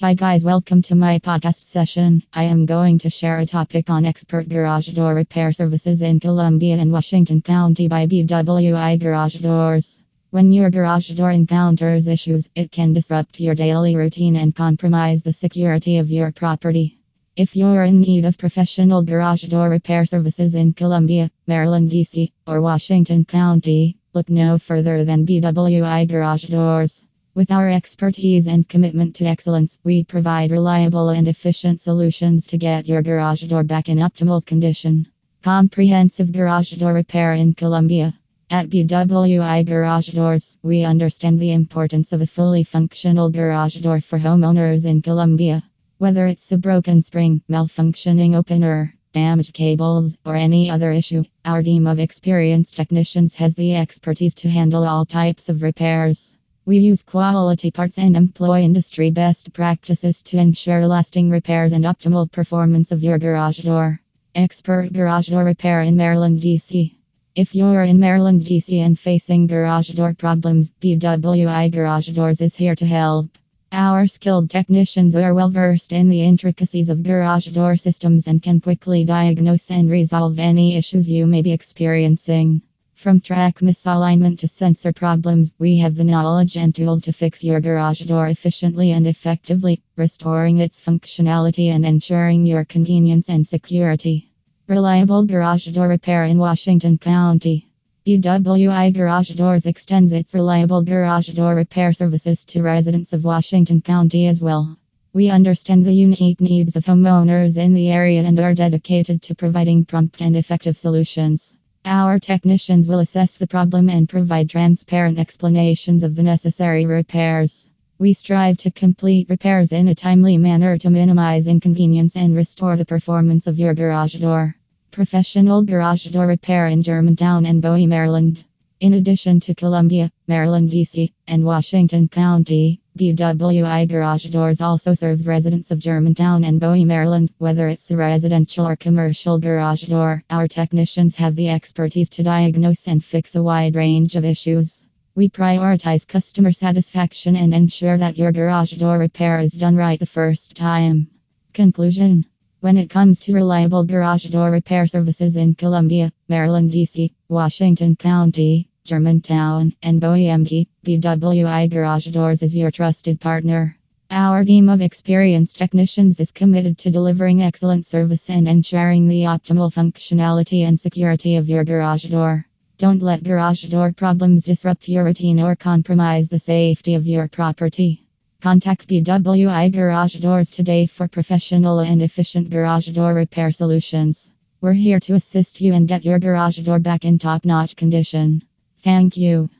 Hi, guys, welcome to my podcast session. I am going to share a topic on expert garage door repair services in Columbia and Washington County by BWI Garage Doors. When your garage door encounters issues, it can disrupt your daily routine and compromise the security of your property. If you're in need of professional garage door repair services in Columbia, Maryland, D.C., or Washington County, look no further than BWI Garage Doors. With our expertise and commitment to excellence, we provide reliable and efficient solutions to get your garage door back in optimal condition. Comprehensive garage door repair in Columbia. At BWI Garage Doors, we understand the importance of a fully functional garage door for homeowners in Columbia. Whether it's a broken spring, malfunctioning opener, damaged cables, or any other issue, our team of experienced technicians has the expertise to handle all types of repairs. We use quality parts and employ industry best practices to ensure lasting repairs and optimal performance of your garage door. Expert Garage Door Repair in Maryland, D.C. If you're in Maryland, D.C. and facing garage door problems, BWI Garage Doors is here to help. Our skilled technicians are well versed in the intricacies of garage door systems and can quickly diagnose and resolve any issues you may be experiencing. From track misalignment to sensor problems, we have the knowledge and tools to fix your garage door efficiently and effectively, restoring its functionality and ensuring your convenience and security. Reliable garage door repair in Washington County. BWI Garage Doors extends its reliable garage door repair services to residents of Washington County as well. We understand the unique needs of homeowners in the area and are dedicated to providing prompt and effective solutions. Our technicians will assess the problem and provide transparent explanations of the necessary repairs. We strive to complete repairs in a timely manner to minimize inconvenience and restore the performance of your garage door. Professional garage door repair in Germantown and Bowie, Maryland. In addition to Columbia, Maryland, D.C., and Washington County, BWI Garage Doors also serves residents of Germantown and Bowie, Maryland. Whether it's a residential or commercial garage door, our technicians have the expertise to diagnose and fix a wide range of issues. We prioritize customer satisfaction and ensure that your garage door repair is done right the first time. Conclusion When it comes to reliable garage door repair services in Columbia, Maryland, D.C., Washington County, Germantown, and Bowie BWI Garage Doors is your trusted partner. Our team of experienced technicians is committed to delivering excellent service and ensuring the optimal functionality and security of your garage door. Don't let garage door problems disrupt your routine or compromise the safety of your property. Contact BWI Garage Doors today for professional and efficient garage door repair solutions. We're here to assist you and get your garage door back in top notch condition. Thank you.